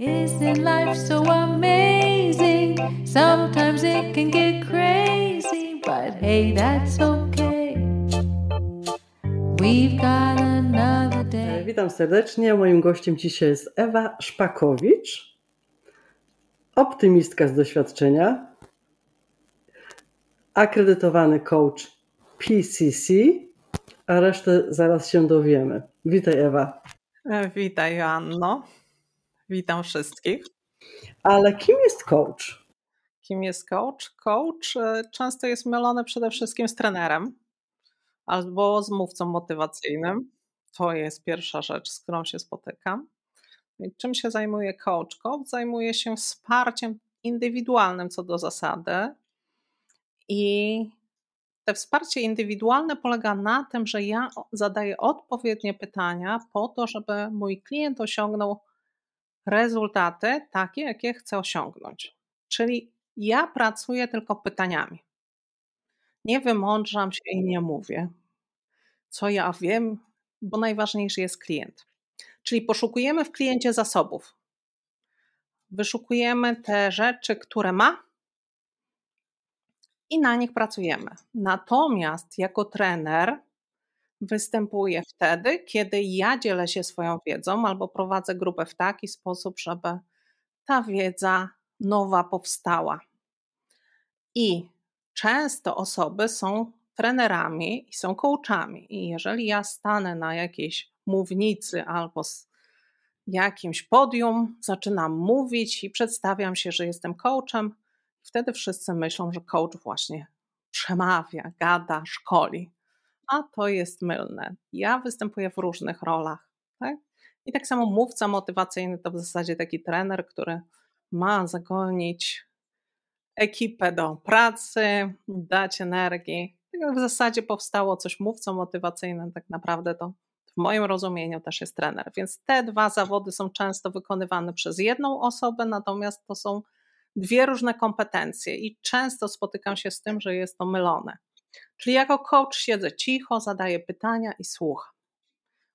Isn't life so amazing? Sometimes it can get crazy, but hey, that's okay. We've got another day. Witam serdecznie. Moim gościem dzisiaj jest Ewa Szpakowicz, optymistka z doświadczenia, akredytowany coach PCC, a resztę zaraz się dowiemy. Witaj Ewa. Witaj Joanno. Witam wszystkich. Ale kim jest coach? Kim jest coach? Coach e, często jest mylony przede wszystkim z trenerem albo z mówcą motywacyjnym. To jest pierwsza rzecz, z którą się spotykam. I Czym się zajmuje coach? Coach zajmuje się wsparciem indywidualnym co do zasady. I te wsparcie indywidualne polega na tym, że ja zadaję odpowiednie pytania po to, żeby mój klient osiągnął rezultaty takie, jakie chcę osiągnąć. Czyli ja pracuję tylko pytaniami. Nie wymądrzam się i nie mówię, co ja wiem, bo najważniejszy jest klient. Czyli poszukujemy w kliencie zasobów. Wyszukujemy te rzeczy, które ma i na nich pracujemy. Natomiast jako trener występuję wtedy, kiedy ja dzielę się swoją wiedzą albo prowadzę grupę w taki sposób, żeby ta wiedza nowa powstała. I często osoby są trenerami i są coachami. I jeżeli ja stanę na jakiejś mównicy albo z jakimś podium, zaczynam mówić i przedstawiam się, że jestem coachem, wtedy wszyscy myślą, że coach właśnie przemawia, gada, szkoli. A to jest mylne. Ja występuję w różnych rolach. Tak? I tak samo mówca motywacyjny to w zasadzie taki trener, który ma zagonić ekipę do pracy, dać energii. Tak W zasadzie powstało coś mówcą motywacyjnym, tak naprawdę to w moim rozumieniu też jest trener. Więc te dwa zawody są często wykonywane przez jedną osobę, natomiast to są dwie różne kompetencje i często spotykam się z tym, że jest to mylone. Czyli jako coach siedzę cicho, zadaję pytania i słucham.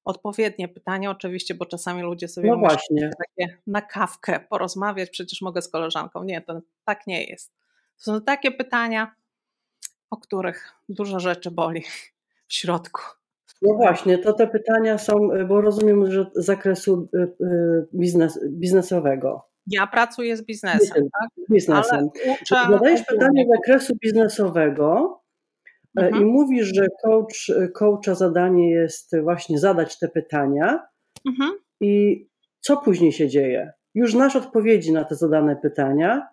Odpowiednie pytania oczywiście, bo czasami ludzie sobie No myślą, takie na kawkę porozmawiać, przecież mogę z koleżanką. Nie, to tak nie jest. To są takie pytania, o których dużo rzeczy boli w środku. No właśnie, to te pytania są, bo rozumiem, że z zakresu y, y, biznes, biznesowego. Ja pracuję z biznesem, tak? biznesem. Zadajesz pytanie z zakresu biznesowego e, Mhm. i mówisz, że coach, coacha zadanie jest właśnie zadać te pytania Mhm. i co później się dzieje? Już znasz odpowiedzi na te zadane pytania,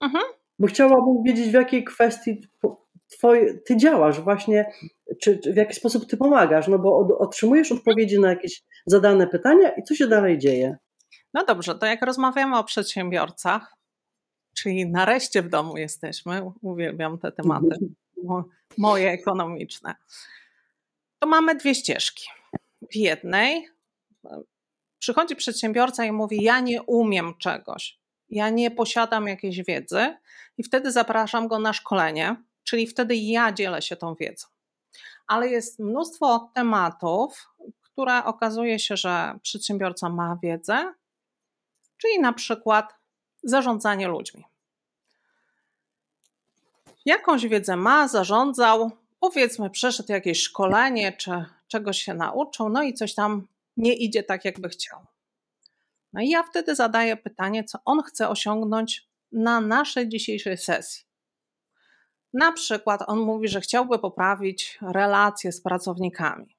Mhm. bo chciałabym wiedzieć w jakiej kwestii twoje, ty działasz właśnie, czy, czy w jaki sposób ty pomagasz, no bo od, otrzymujesz odpowiedzi na jakieś zadane pytania i co się dalej dzieje? No dobrze, to jak rozmawiamy o przedsiębiorcach, czyli nareszcie w domu jesteśmy, uwielbiam te tematy, mo- moje ekonomiczne, to mamy dwie ścieżki. W jednej e, przychodzi przedsiębiorca i mówi: Ja nie umiem czegoś, ja nie posiadam jakiejś wiedzy, i wtedy zapraszam go na szkolenie, czyli wtedy ja dzielę się tą wiedzą. Ale jest mnóstwo tematów, które okazuje się, że przedsiębiorca ma wiedzę, czyli na przykład zarządzanie ludźmi. Jakąś wiedzę ma, zarządzał, powiedzmy, przeszedł jakieś szkolenie, czy czegoś się nauczył, no i coś tam nie idzie tak, jakby chciał. No i ja wtedy zadaję pytanie, co on chce osiągnąć na naszej dzisiejszej sesji. Na przykład on mówi, że chciałby poprawić relacje z pracownikami.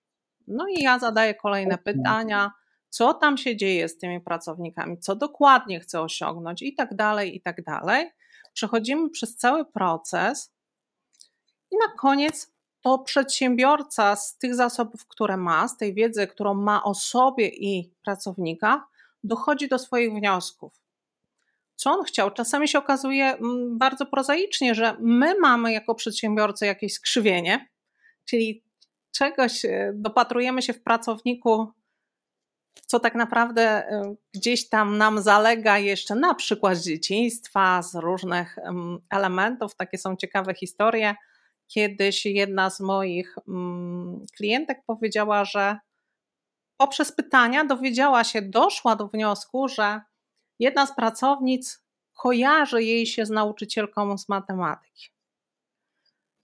No i ja zadaję kolejne pytania, co tam się dzieje z tymi pracownikami, co dokładnie chce osiągnąć i tak dalej, i tak dalej. Przechodzimy przez cały proces i na koniec to przedsiębiorca z tych zasobów, które ma, z tej wiedzy, którą ma o sobie i pracownikach, dochodzi do swoich wniosków. Co on chciał? Czasami się okazuje mm, bardzo prozaicznie, że my mamy jako przedsiębiorcy jakieś skrzywienie, czyli czegoś e, dopatrujemy się w pracowniku, co tak naprawdę y, gdzieś tam nam zalega jeszcze na przykład z dzieciństwa, z różnych em, elementów. Takie są ciekawe historie. Kiedyś jedna z moich mm, klientek powiedziała, że poprzez pytania dowiedziała się, doszła do wniosku, że jedna z pracownic kojarzy jej się z nauczycielką z matematyki.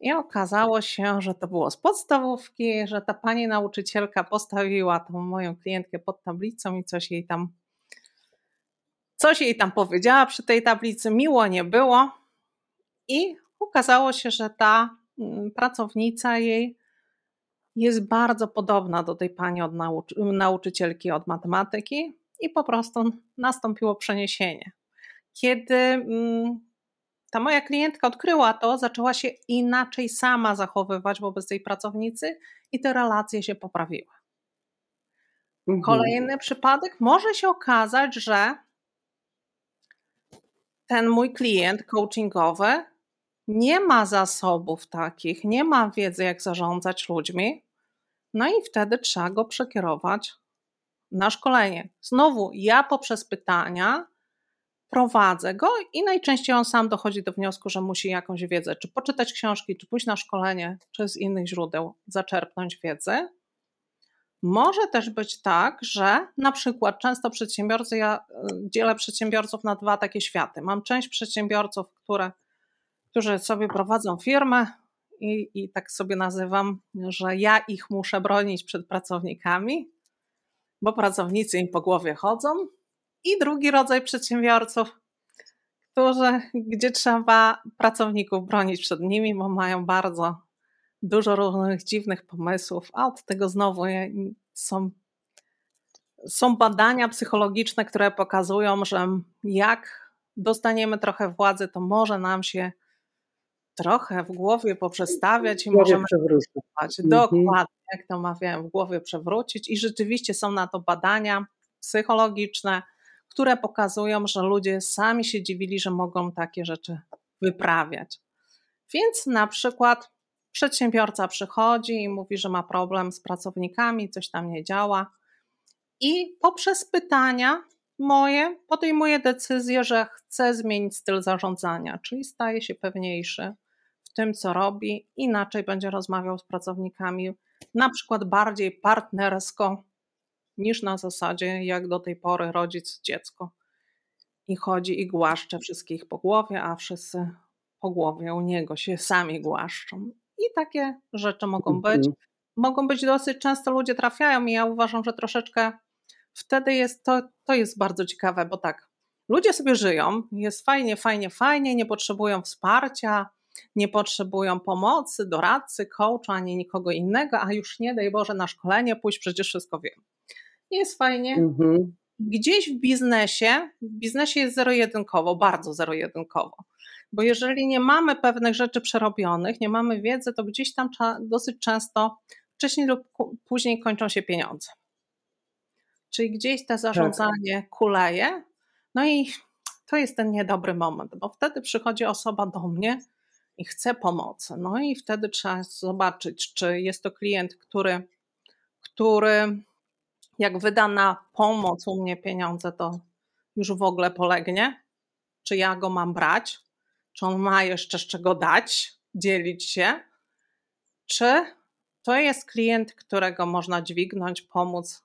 I okazało się, że to było z podstawówki, że ta pani nauczycielka postawiła tą moją klientkę pod tablicą i coś jej tam coś jej tam powiedziała przy tej tablicy, miło nie było. I okazało się, że ta mm, pracownica jej jest bardzo podobna do tej pani od nauczy nauczycielki od matematyki i po prostu nastąpiło przeniesienie. Kiedy mm, ta moja klientka odkryła to, zaczęła się inaczej sama zachowywać wobec tej pracownicy i te relacje się poprawiły. Mhm. Kolejny przypadek może się okazać, że ten mój klient coachingowy nie ma zasobów takich, nie ma wiedzy, jak zarządzać ludźmi, no i wtedy trzeba go przekierować na szkolenie. Znowu, ja poprzez pytania prowadzę go i najczęściej on sam dochodzi do wniosku, że musi jakąś wiedzę, czy poczytać książki, czy pójść na szkolenie, czy z innych źródeł zaczerpnąć wiedzy. Może też być tak, że na przykład często przedsiębiorcy, ja y, dzielę przedsiębiorców na dwa takie światy. Mam część przedsiębiorców, które, którzy sobie prowadzą firmę i, i tak sobie nazywam, że ja ich muszę bronić przed pracownikami, bo pracownicy im po głowie chodzą. I drugi rodzaj przedsiębiorców, którzy, gdzie trzeba pracowników bronić przed nimi, bo mają bardzo dużo różnych dziwnych pomysłów, a od tego znowu są, są badania psychologiczne, które pokazują, że jak dostaniemy trochę władzy, to może nam się trochę w głowie poprzestawiać i możemy przewrócić. Mhm. Dokładnie, jak to mawiałem, w głowie przewrócić. I rzeczywiście są na to badania psychologiczne, które pokazują, że ludzie sami się dziwili, że mogą takie rzeczy wyprawiać. Więc na przykład Przedsiębiorca przychodzi i mówi, że ma problem z pracownikami, coś tam nie działa. I poprzez pytania moje podejmuje decyzję, że chce zmienić styl zarządzania, czyli staje się pewniejszy w tym, co robi, inaczej będzie rozmawiał z pracownikami, na przykład bardziej partnersko niż na zasadzie, jak do tej pory rodzic dziecko. I chodzi i głaszcze wszystkich po głowie, a wszyscy po głowie u niego się sami głaszczą. I takie rzeczy mogą być. Mhm. Mogą być dosyć często ludzie trafiają i ja uważam, że troszeczkę wtedy jest to, to jest bardzo ciekawe, bo tak, ludzie sobie żyją, jest fajnie, fajnie, fajnie, nie potrzebują wsparcia, nie potrzebują pomocy, doradcy, coacha, ani nikogo innego, a już nie daj Boże na szkolenie pójść, przecież wszystko wiem. Jest fajnie. Mhm. Gdzieś w biznesie, w biznesie jest zero-jedynkowo, bardzo zero-jedynkowo. Bo jeżeli nie mamy pewnych rzeczy przerobionych, nie mamy wiedzy, to gdzieś tam dosyć często wcześniej lub później kończą się pieniądze. Czyli gdzieś to zarządzanie tak. kuleje. No i to jest ten niedobry moment, bo wtedy przychodzi osoba do mnie i chce pomocy. No i wtedy trzeba zobaczyć, czy jest to klient, który, który jak wyda na pomoc u mnie pieniądze, to już w ogóle polegnie. Czy ja go mam brać? czy on ma jeszcze z czego dać, dzielić się, czy to jest klient, którego można dźwignąć, pomóc,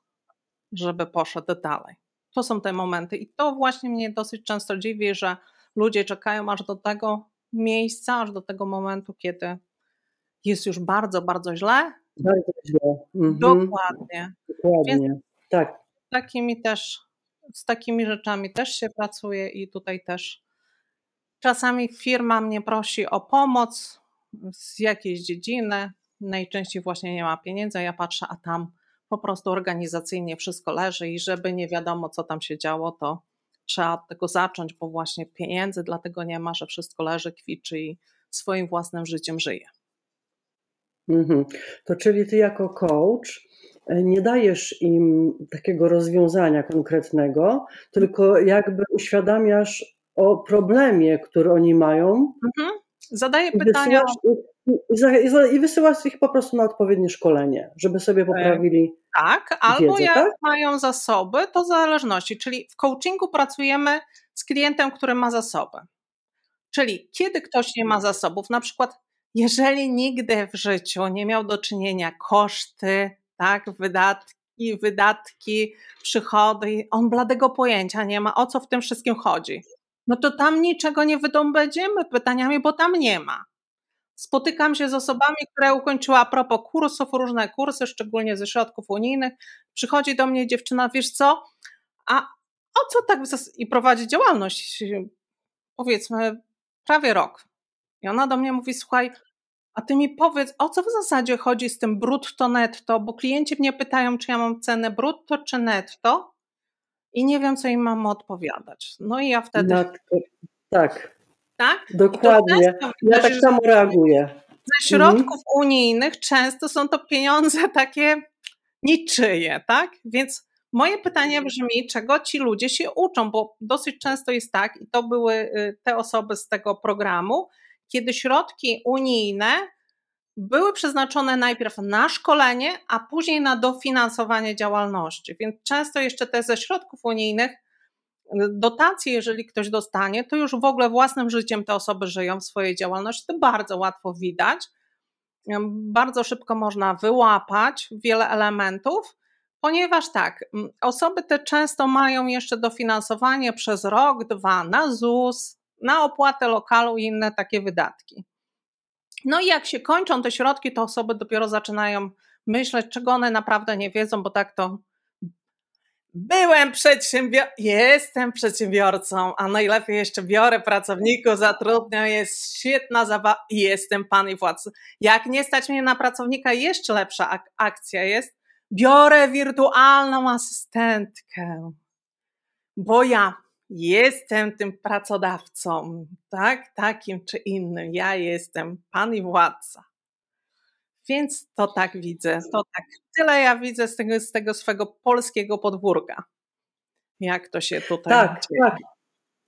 żeby poszedł dalej. To są te momenty i to właśnie mnie dosyć często dziwi, że ludzie czekają aż do tego miejsca, aż do tego momentu, kiedy jest już bardzo, bardzo źle. Bardzo źle. Mhm. Dokładnie. Dokładnie. Więc tak. Takimi też, z takimi rzeczami też się pracuje i tutaj też Czasami firma mnie prosi o pomoc z jakiejś dziedziny, najczęściej właśnie nie ma pieniędzy, ja patrzę, a tam po prostu organizacyjnie wszystko leży i żeby nie wiadomo, co tam się działo, to trzeba od tego zacząć, bo właśnie pieniędzy dlatego nie ma, że wszystko leży, kwiczy i swoim własnym życiem żyje. Mhm. To czyli ty jako coach e, nie dajesz im takiego rozwiązania konkretnego, tylko jakby uświadamiasz o problemie, który oni mają. Mhm. Zadaję pytania. Wysyłasz, I wysyłasz ich po prostu na odpowiednie szkolenie, żeby sobie poprawili. Tak, albo wiedzę, jak tak? mają zasoby, to w zależności. Czyli w coachingu pracujemy z klientem, który ma zasoby. Czyli kiedy ktoś nie ma zasobów, na przykład jeżeli nigdy w życiu nie miał do czynienia koszty, tak, wydatki, wydatki, przychody. On bladego pojęcia nie ma, o co w tym wszystkim chodzi. No to tam niczego nie wydobędziemy pytaniami, bo tam nie ma. Spotykam się z osobami, które ukończyły a propos kursów, różne kursy, szczególnie ze środków unijnych. Przychodzi do mnie dziewczyna, wiesz co, a o co tak i prowadzi działalność, powiedzmy, prawie rok. I ona do mnie mówi, słuchaj, a ty mi powiedz, o co w zasadzie chodzi z tym brutto netto, bo klienci mnie pytają, czy ja mam cenę brutto czy netto i nie wiem, co im mam odpowiadać. No i ja wtedy... Matko, tak. Tak? Dokładnie. Ja tak samo reaguję. Ze mhm. środków mhm. unijnych często są to pieniądze takie niczyje, tak? Więc moje pytanie brzmi, czego ci ludzie się uczą, bo dosyć często jest tak, i to były y, te osoby z tego programu, kiedy środki unijne były przeznaczone najpierw na szkolenie, a później na dofinansowanie działalności. Więc często jeszcze te ze środków unijnych dotacje, jeżeli ktoś dostanie, to już w ogóle własnym życiem te osoby żyją w swojej działalności. To bardzo łatwo widać. Bardzo szybko można wyłapać wiele elementów, ponieważ tak, osoby te często mają jeszcze dofinansowanie przez rok, dwa na ZUS, na opłatę lokalu i inne takie wydatki. No i jak się kończą te środki, to osoby dopiero zaczynają myśleć, czego one naprawdę nie wiedzą, bo tak to byłem przedsiębiorcą, jestem przedsiębiorcą, a najlepiej jeszcze biorę pracowników, zatrudniam, jest świetna zabawa jestem pan i władca. Jak nie stać mnie na pracownika, jeszcze lepsza ak akcja jest, biorę wirtualną asystentkę, bo ja jestem tym pracodawcą, tak, takim czy innym, ja jestem pan i władca. Więc to tak widzę, to tak. Tyle ja widzę z tego, z tego swego polskiego podwórka. Jak to się tutaj Tak, dzieje. tak.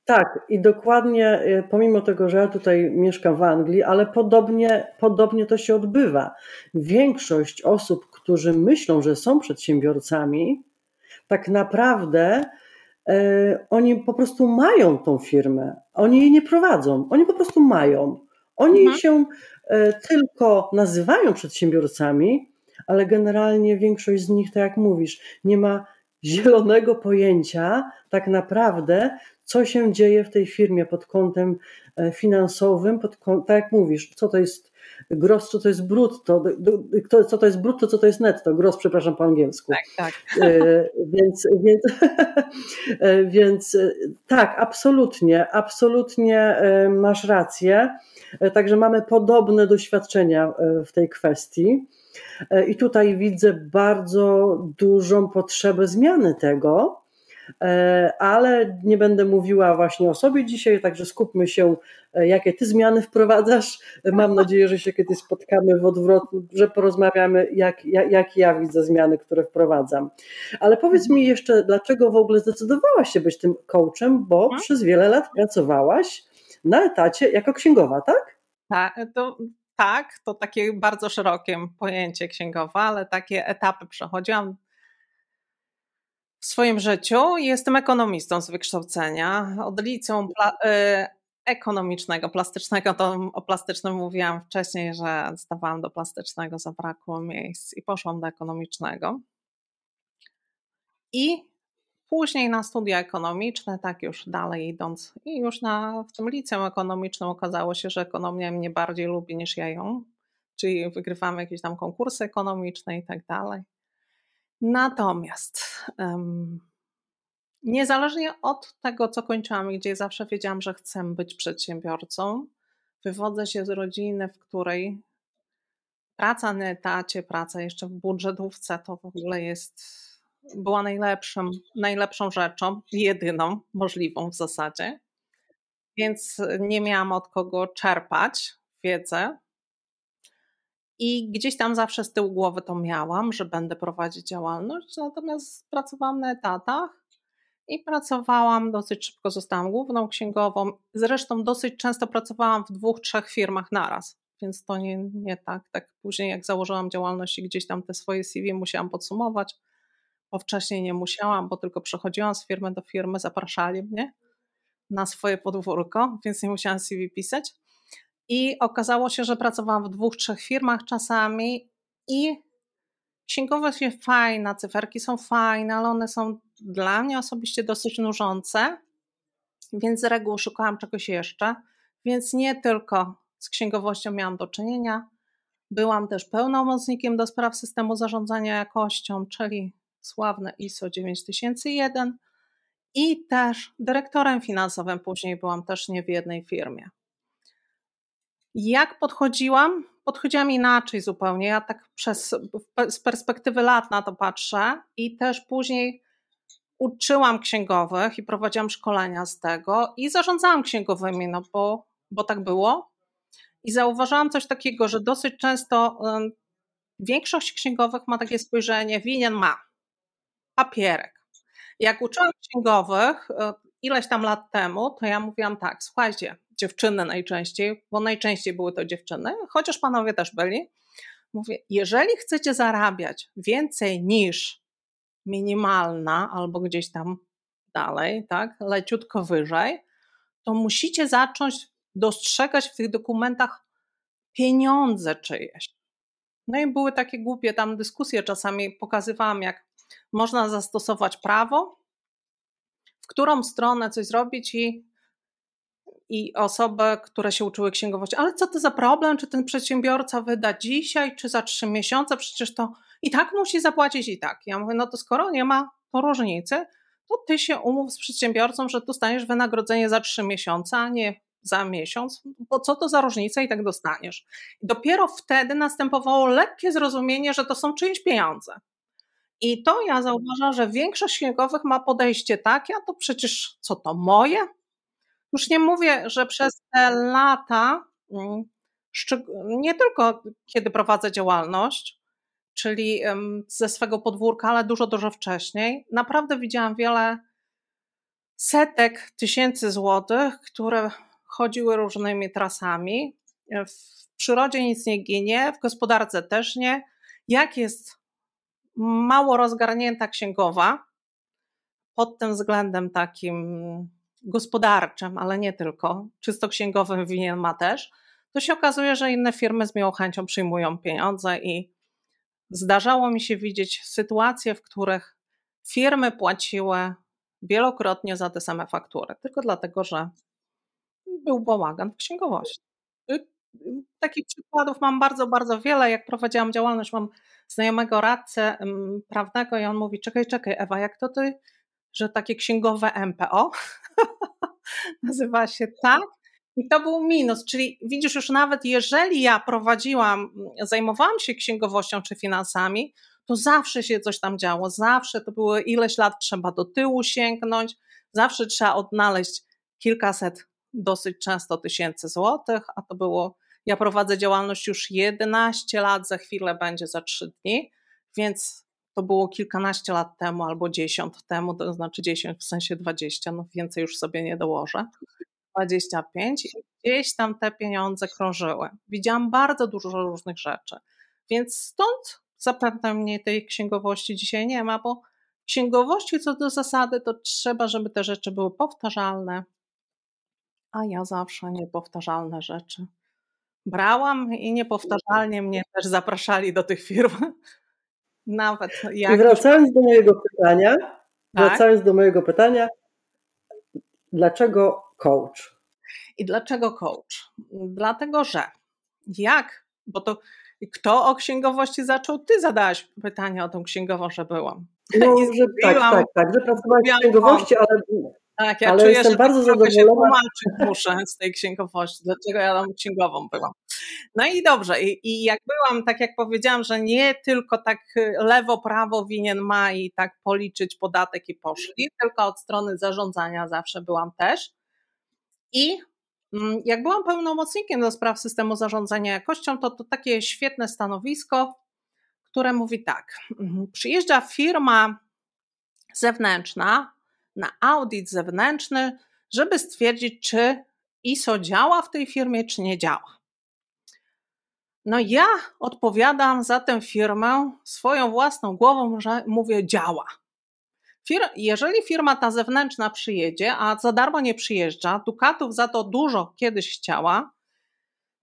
Tak, i dokładnie, y, pomimo tego, że ja tutaj mieszkam w Anglii, ale podobnie, podobnie to się odbywa. Większość osób, którzy myślą, że są przedsiębiorcami, tak naprawdę oni po prostu mają tą firmę. Oni jej nie prowadzą, oni po prostu mają. Oni mhm. się E, tylko nazywają przedsiębiorcami, ale generalnie większość z nich, tak jak mówisz, nie ma zielonego pojęcia tak naprawdę, co się dzieje w tej firmie pod kątem e, finansowym, pod tak jak mówisz, co to jest gross, co to jest brutto, co to jest brutto, co to jest netto, gross, przepraszam po angielsku. Tak, tak. E, więc, więc, więc tak, absolutnie, absolutnie masz rację. E, także mamy podobne doświadczenia e, w tej kwestii. E, I tutaj widzę bardzo dużą potrzebę zmiany tego, ale nie będę mówiła właśnie o sobie dzisiaj, także skupmy się, jakie ty zmiany wprowadzasz. Mam nadzieję, że się kiedyś spotkamy w odwrotu, że porozmawiamy, jak, jak, jak ja widzę zmiany, które wprowadzam. Ale powiedz mi jeszcze, dlaczego w ogóle zdecydowałaś się być tym coachem, bo mhm. przez wiele lat pracowałaś na etacie jako księgowa, tak? Tak, to, tak, to takie bardzo szerokie pojęcie księgowa, ale takie etapy przechodziłam w swoim życiu. Jestem ekonomistą z wykształcenia, od liceum pla y ekonomicznego, plastycznego, to o plastycznym mówiłam wcześniej, że zdawałam do plastycznego, zabrakło miejsc i poszłam do ekonomicznego. I Później na studia ekonomiczne, tak już dalej idąc, i już na, w tym liceum ekonomicznym okazało się, że ekonomia mnie bardziej lubi niż ja ją, czyli wygrywamy jakieś tam konkursy ekonomiczne i tak dalej. Natomiast um, niezależnie od tego, co kończyłam, gdzie zawsze wiedziałam, że chcę być przedsiębiorcą, wywodzę się z rodziny, w której praca na etacie, praca jeszcze w budżetówce to w ogóle jest była najlepszym, najlepszą rzeczą, jedyną możliwą w zasadzie. Więc nie miałam od kogo czerpać wiedzę. I gdzieś tam zawsze z tyłu głowy to miałam, że będę prowadzić działalność, natomiast pracowałam na etatach i pracowałam dosyć szybko, zostałam główną księgową. Zresztą dosyć często pracowałam w dwóch, trzech firmach naraz, więc to nie, nie tak. Tak później, jak założyłam działalność i gdzieś tam te swoje CV musiałam podsumować, bo wcześniej nie musiałam, bo tylko przechodziłam z firmy do firmy, zapraszali mnie na swoje podwórko, więc nie musiałam CV pisać. I okazało się, że pracowałam w dwóch, trzech firmach czasami i księgowość jest fajna, cyferki są fajne, ale one są dla mnie osobiście dosyć nużące, więc z reguły szukałam czegoś jeszcze. Więc nie tylko z księgowością miałam do czynienia. Byłam też pełnomocnikiem do spraw systemu zarządzania jakością, czyli sławne ISO 9001 i też dyrektorem finansowym później byłam też nie w jednej firmie. Jak podchodziłam? Podchodziłam inaczej zupełnie. Ja tak przez, z perspektywy lat na to patrzę i też później uczyłam księgowych i prowadziłam szkolenia z tego i zarządzałam księgowymi, no bo, bo tak było. I zauważyłam coś takiego, że dosyć często większość księgowych ma takie spojrzenie, winien ma papierek. Jak uczyłam księgowych e, ileś tam lat temu, to ja mówiłam tak, słuchajcie, dziewczyny najczęściej, bo najczęściej były to dziewczyny, chociaż panowie też byli. Mówię, jeżeli chcecie zarabiać więcej niż minimalna albo gdzieś tam dalej, tak, leciutko wyżej, to musicie zacząć dostrzegać w tych dokumentach pieniądze czyjeś. No i były takie głupie tam dyskusje, czasami pokazywałam, jak można zastosować prawo, w którą stronę coś zrobić i, i osoby, które się uczyły księgowości, ale co to za problem, czy ten przedsiębiorca wyda dzisiaj, czy za trzy miesiące, przecież to i tak musi zapłacić i tak. Ja mówię, no to skoro nie ma to różnicy, to ty się umów z przedsiębiorcą, że dostaniesz wynagrodzenie za trzy miesiące, a nie za miesiąc, bo co to za różnica i tak dostaniesz. Dopiero wtedy następowało lekkie zrozumienie, że to są czyjeś pieniądze. I to ja zauważam, że większość księgowych ma podejście takie, a to przecież co to moje? Już nie mówię, że przez te lata, mm, nie tylko kiedy prowadzę działalność, czyli ze swego podwórka, ale dużo, dużo wcześniej, naprawdę widziałam wiele setek tysięcy złotych, które chodziły różnymi trasami. W przyrodzie nic nie ginie, w gospodarce też nie. Jak jest mało rozgarnięta księgowa pod tym względem takim gospodarczym, ale nie tylko, czysto księgowym winien ma też, to się okazuje, że inne firmy z miłą chęcią przyjmują pieniądze i zdarzało mi się widzieć sytuacje, w których firmy płaciły wielokrotnie za te same faktury, tylko dlatego, że był bałagan w księgowości. Y, takich przykładów mam bardzo, bardzo wiele. Jak prowadziłam działalność, mam znajomego radcę prawnego i on mówi, czekaj, czekaj Ewa, jak to ty, że takie księgowe MPO nazywa się tak? I to był minus, czyli widzisz już nawet jeżeli ja prowadziłam, zajmowałam się księgowością czy finansami, to zawsze się coś tam działo, zawsze to było ileś lat trzeba do tyłu sięgnąć, zawsze trzeba odnaleźć kilkaset dosyć często tysięcy złotych, a to było, ja prowadzę działalność już 11 lat, za chwilę będzie za 3 dni, więc to było kilkanaście lat temu albo 10 temu, to znaczy 10 w sensie 20, no więcej już sobie nie dołożę. 25 i gdzieś tam te pieniądze krążyły. Widziałam bardzo dużo różnych rzeczy, więc stąd zapewne mnie tej księgowości dzisiaj nie ma, bo księgowości co do zasady to trzeba, żeby te rzeczy były powtarzalne, a ja zawsze niepowtarzalne rzeczy. Brałam i niepowtarzalnie mnie też zapraszali do tych firm. Nawet jak. I wracając do mojego pytania, tak? wracając do mojego pytania, dlaczego coach? I dlaczego coach? Dlatego, że jak, bo to kto o księgowości zaczął? Ty zadałaś pytanie o tą księgową, że byłam. No, że tak, tak, tak, że pracowałaś w księgowości, ale tak, ja Ale czuję, jestem że bardzo zadowolona. się muszę z tej księgowości, dlaczego ja tam księgową byłam. No i dobrze, I, i jak byłam, tak jak powiedziałam, że nie tylko tak lewo, prawo winien ma i tak policzyć podatek i poszli, tylko od strony zarządzania zawsze byłam też. I mm, jak byłam pełnomocnikiem do spraw systemu zarządzania jakością, to to takie świetne stanowisko, które mówi tak: mhm, przyjeżdża firma zewnętrzna, na audyt zewnętrzny, żeby stwierdzić, czy ISO działa w tej firmie, czy nie działa. No ja odpowiadam za tę firmę swoją własną głową, że mówię działa. Jeżeli firma ta zewnętrzna przyjedzie, a za darmo nie przyjeżdża, dukatów za to dużo kiedyś chciała,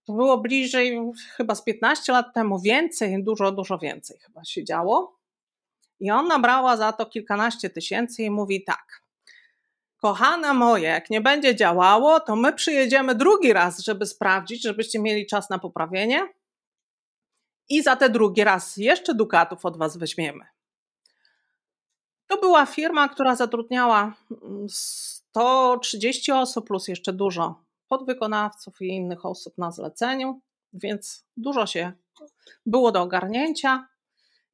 To było bliżej chyba z 15 lat temu, więcej, dużo, dużo więcej chyba się działo. I ona brała za to kilkanaście tysięcy i mówi tak. Kochana moje, jak nie będzie działało, to my przyjedziemy drugi raz, żeby sprawdzić, żebyście mieli czas na poprawienie. I za te drugi raz jeszcze dukatów od was weźmiemy. To była firma, która zatrudniała 130 mm, osób plus jeszcze dużo podwykonawców i innych osób na zleceniu, więc dużo się było do ogarnięcia.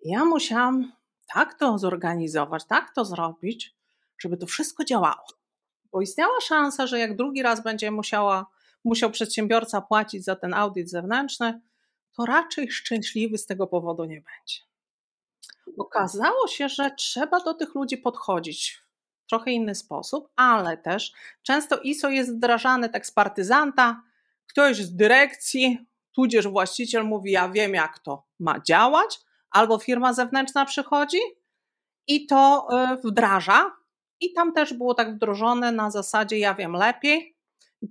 Ja musiałam tak to zorganizować, tak to zrobić, żeby to wszystko działało. Bo istniała szansa, że jak drugi raz będzie musiała, musiał przedsiębiorca płacić za ten audyt zewnętrzny, to raczej szczęśliwy z tego powodu nie będzie. Okazało się, że trzeba do tych ludzi podchodzić w trochę inny sposób, ale też często ISO jest wdrażany tak z partyzanta, ktoś z dyrekcji, tudzież właściciel mówi: Ja wiem, jak to ma działać, albo firma zewnętrzna przychodzi i to e, wdraża. I tam też było tak wdrożone na zasadzie: Ja wiem lepiej.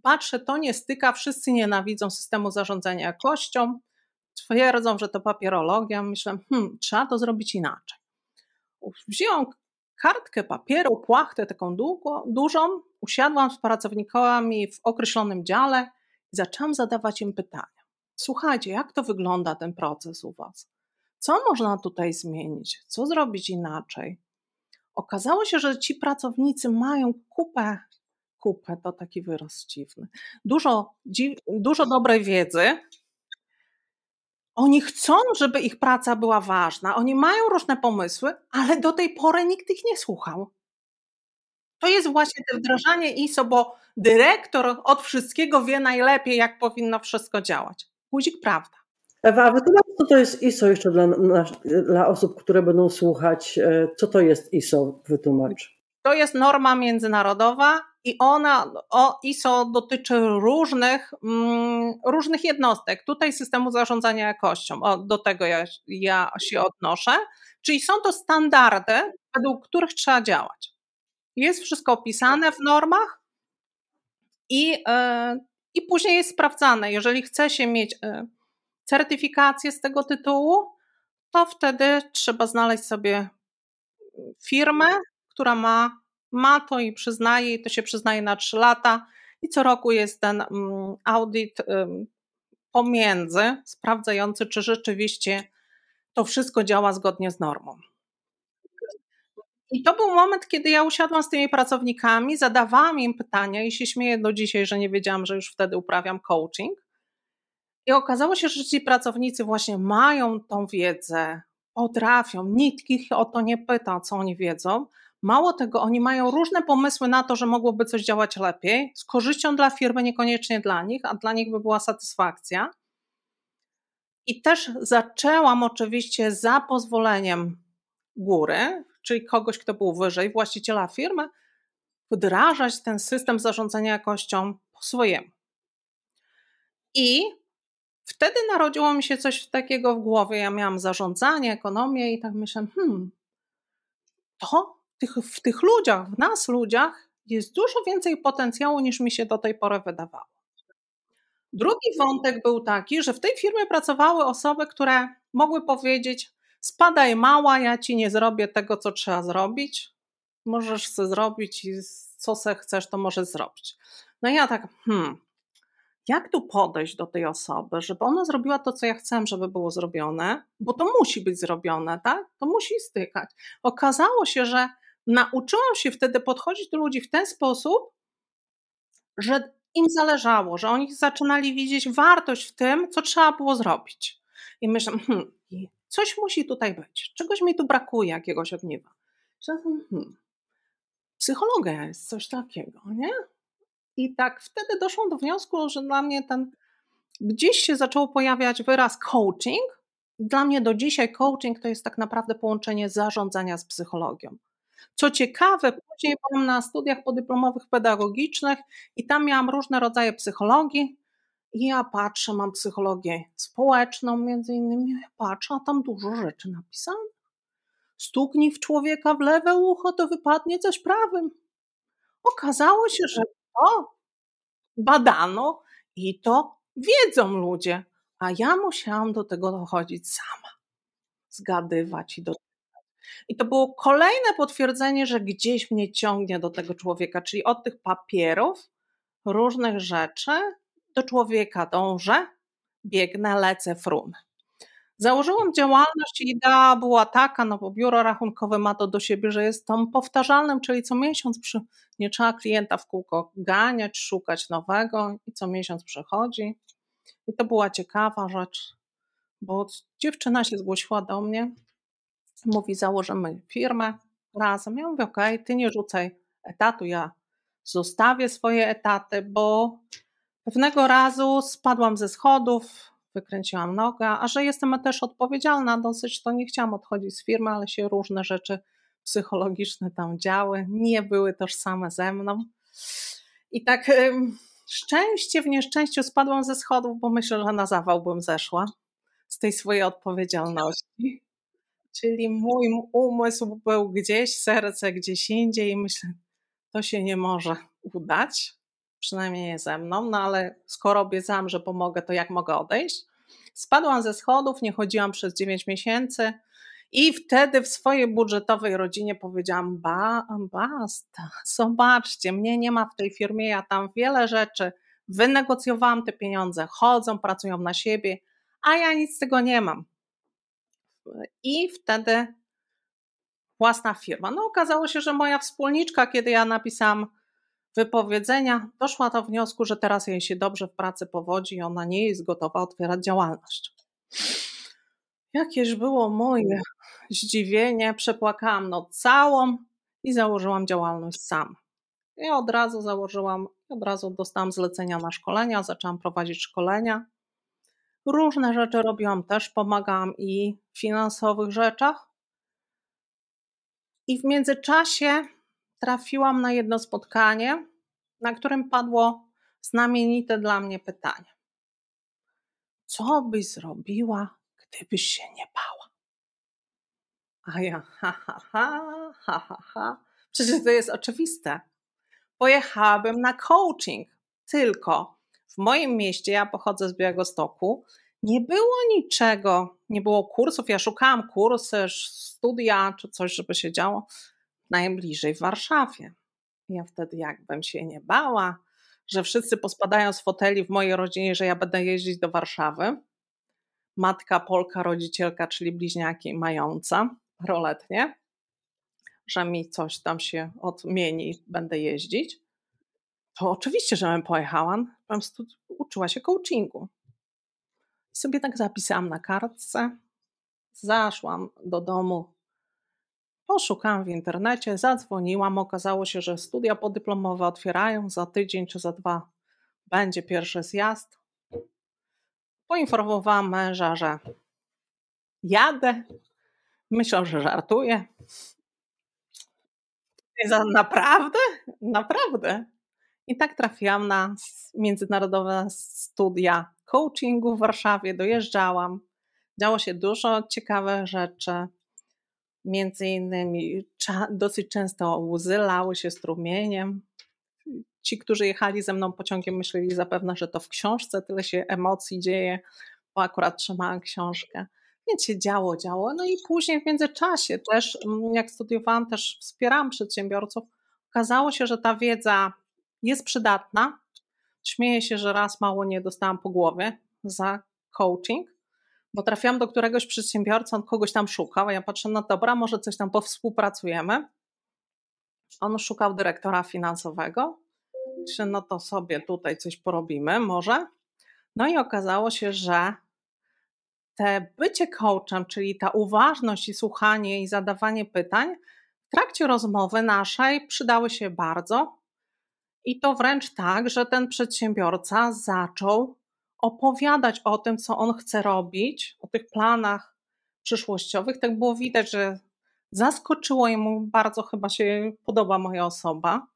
Patrzę, to nie styka, wszyscy nienawidzą systemu zarządzania jakością, twierdzą, że to papierologia. Myślę, hmm, trzeba to zrobić inaczej. Wziąłem kartkę papieru, płachtę taką długo, dużą, usiadłam z pracownikami w określonym dziale i zaczęłam zadawać im pytania. Słuchajcie, jak to wygląda ten proces u Was? Co można tutaj zmienić? Co zrobić inaczej? Okazało się, że ci pracownicy mają kupę, kupę to taki wyraz dziwny, dużo, dużo dobrej wiedzy, oni chcą, żeby ich praca była ważna, oni mają różne pomysły, ale do tej pory nikt ich nie słuchał. To jest właśnie to wdrażanie ISO, bo dyrektor od wszystkiego wie najlepiej, jak powinno wszystko działać. Guzik prawda. Ewa, a wytłumacz, co to jest ISO jeszcze dla, dla osób, które będą słuchać. E, co to jest ISO? Wytłumacz. To jest norma międzynarodowa i ona, o, ISO dotyczy różnych, mm, różnych jednostek. Tutaj systemu zarządzania jakością, o, do tego ja, ja się odnoszę. Czyli są to standardy, według których trzeba działać. Jest wszystko opisane w normach i, yy, i później jest sprawdzane. Jeżeli chce się mieć yy, certyfikację z tego tytułu, to wtedy trzeba znaleźć sobie firmę, która ma ma to i przyznaje, i to się przyznaje na 3 lata. I co roku jest ten mm, audyt pomiędzy, sprawdzający, czy rzeczywiście to wszystko działa zgodnie z normą. I to był moment, kiedy ja usiadłam z tymi pracownikami, zadawałam im pytania i się śmieję do dzisiaj, że nie wiedziałam, że już wtedy uprawiam coaching. I okazało się, że ci pracownicy właśnie mają tą wiedzę, potrafią, nikt ich o to nie pyta, co oni wiedzą, Mało tego, oni mają różne pomysły na to, że mogłoby coś działać lepiej, z korzyścią dla firmy, niekoniecznie dla nich, a dla nich by była satysfakcja. I też zaczęłam oczywiście za pozwoleniem góry, czyli kogoś, kto był wyżej, właściciela firmy, wdrażać ten system zarządzania jakością po swojemu. I wtedy narodziło mi się coś takiego w głowie. Ja miałam zarządzanie, ekonomię i tak myślałam, hmm, to tych, w tych ludziach, w nas ludziach jest dużo więcej potencjału niż mi się do tej pory wydawało. Drugi wątek był taki, że w tej firmie pracowały osoby, które mogły powiedzieć: Spadaj mała, ja ci nie zrobię tego, co trzeba zrobić. Możesz sobie zrobić i co se chcesz, to możesz zrobić. No ja tak, hmm, jak tu podejść do tej osoby, żeby ona zrobiła to, co ja chcę, żeby było zrobione, bo to musi być zrobione, tak? To musi stykać. Okazało się, że nauczyłam się wtedy podchodzić do ludzi w ten sposób, że im zależało, że oni zaczynali widzieć wartość w tym, co trzeba było zrobić. I myślę, hmm, coś musi tutaj być, czegoś mi tu brakuje, jakiegoś ogniwa. Hmm, psychologia jest coś takiego, nie? I tak wtedy doszłam do wniosku, że dla mnie ten gdzieś się zaczął pojawiać wyraz coaching. Dla mnie do dzisiaj coaching to jest tak naprawdę połączenie zarządzania z psychologią. Co ciekawe, później byłam na studiach podyplomowych pedagogicznych i tam miałam różne rodzaje psychologii. I ja patrzę, mam psychologię społeczną między innymi, ja patrzę, a tam dużo rzeczy napisane. Stuknij w człowieka w lewe ucho, to wypadnie coś prawym. Okazało się, że to badano i to Wiedzą ludzie, a ja musiałam do tego dochodzić sama. Zgadywać i do i to było kolejne potwierdzenie, że gdzieś mnie ciągnie do tego człowieka, czyli od tych papierów, różnych rzeczy, do człowieka dążę, biegnę, lecę, frunę. Założyłam działalność i idea była taka, no bo biuro rachunkowe ma to do siebie, że jest tą powtarzalnym, czyli co miesiąc przy, nie trzeba klienta w kółko ganiać, szukać nowego i co miesiąc przychodzi. I to była ciekawa rzecz, bo dziewczyna się zgłosiła do mnie, mówi założymy firmę razem. Ja mówię, okej, okay, ty nie rzucaj etatu, ja zostawię swoje etaty, bo pewnego razu spadłam ze schodów, wykręciłam nogę, a że jestem też odpowiedzialna dosyć, to nie chciałam odchodzić z firmy, ale się różne rzeczy psychologiczne tam działy, nie były tożsame ze mną. I tak szczęście w nieszczęściu spadłam ze schodów, bo myślę, że na zawał bym zeszła z tej swojej odpowiedzialności. Czyli mój umysł był gdzieś, serce gdzieś indziej i myślę, to się nie może udać przynajmniej nie ze mną, no ale skoro obiecałam, że pomogę, to jak mogę odejść? Spadłam ze schodów, nie chodziłam przez 9 miesięcy i wtedy w swojej budżetowej rodzinie powiedziałam: ba, basta, zobaczcie, mnie nie ma w tej firmie, ja tam wiele rzeczy wynegocjowałam te pieniądze, chodzą, pracują na siebie, a ja nic z tego nie mam. I wtedy własna firma. No okazało się, że moja wspólniczka, kiedy ja napisałam wypowiedzenia, doszła do wniosku, że teraz jej się dobrze w pracy powodzi i ona nie jest gotowa otwierać działalność. Jakież było moje zdziwienie, przepłakałam no całą i założyłam działalność sam. I od razu założyłam, od razu dostałam zlecenia na szkolenia, zaczęłam prowadzić szkolenia. Różne rzeczy robiłam też, pomagałam i w finansowych rzeczach. I w międzyczasie trafiłam na jedno spotkanie, na którym padło znamienite dla mnie pytanie. Co byś zrobiła, gdybyś się nie bała? A ja, ha, ha, ha, ha, ha, ha. Przecież to jest oczywiste. Pojechałabym na coaching, tylko w moim mieście, ja pochodzę z Białegostoku, nie było niczego, nie było kursów. Ja szukałam kursy, studia czy coś, żeby się działo najbliżej w Warszawie. Ja wtedy jakbym się nie bała, że wszyscy pospadają z foteli w mojej rodzinie, że ja będę jeździć do Warszawy. Matka Polka, rodzicielka, czyli bliźniaki mająca roletnie, że mi coś tam się odmieni, będę jeździć. To oczywiście, że bym pojechała, bym uczyła się coachingu. I sobie tak zapisałam na kartce. Zaszłam do domu Poszukałam w internecie, zadzwoniłam, okazało się, że studia podyplomowe otwierają za tydzień czy za dwa będzie pierwszy zjazd. Poinformowałam męża, że jadę. Myślał, że żartuję. Naprawdę? Naprawdę. I tak trafiłam na międzynarodowe studia coachingu w Warszawie, dojeżdżałam. Działo się dużo ciekawych rzeczy. Między innymi dosyć często łzy lały się strumieniem. Ci, którzy jechali ze mną pociągiem, myśleli zapewne, że to w książce tyle się emocji dzieje, bo akurat trzymałam książkę. Więc się działo, działo. No i później w międzyczasie też, jak studiowałam, też wspierałam przedsiębiorców. Okazało się, że ta wiedza jest przydatna. Śmieję się, że raz mało nie dostałam po głowie za coaching, bo trafiłam do któregoś przedsiębiorcy, on kogoś tam szukał, a ja patrzę, no dobra, może coś tam powspółpracujemy. On szukał dyrektora finansowego, czy no to sobie tutaj coś porobimy, może. No i okazało się, że te bycie coachem, czyli ta uważność i słuchanie i zadawanie pytań w trakcie rozmowy naszej przydały się bardzo. I to wręcz tak, że ten przedsiębiorca zaczął opowiadać o tym, co on chce robić, o tych planach przyszłościowych. Tak było widać, że zaskoczyło mu bardzo, chyba się podoba moja osoba.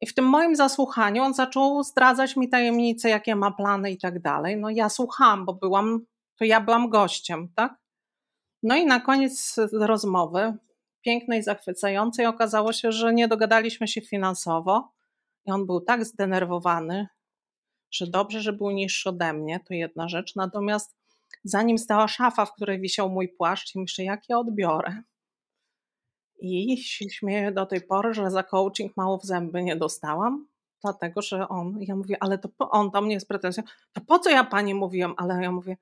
I w tym moim zasłuchaniu on zaczął zdradzać mi tajemnice, jakie ma plany i tak dalej. No ja słuchałam, bo byłam, to ja byłam gościem, tak? No i na koniec rozmowy, pięknej, zachwycającej, okazało się, że nie dogadaliśmy się finansowo. I on był tak zdenerwowany, że dobrze, że był niższy ode mnie, to jedna rzecz. Natomiast zanim stała szafa, w której wisiał mój płaszcz, i myślę, jak ja odbiorę. I się śmieję do tej pory, że za coaching mało w zęby nie dostałam, dlatego że on, ja mówię, ale to on do mnie z pretensją, to po co ja pani mówiłam? Ale ja mówię,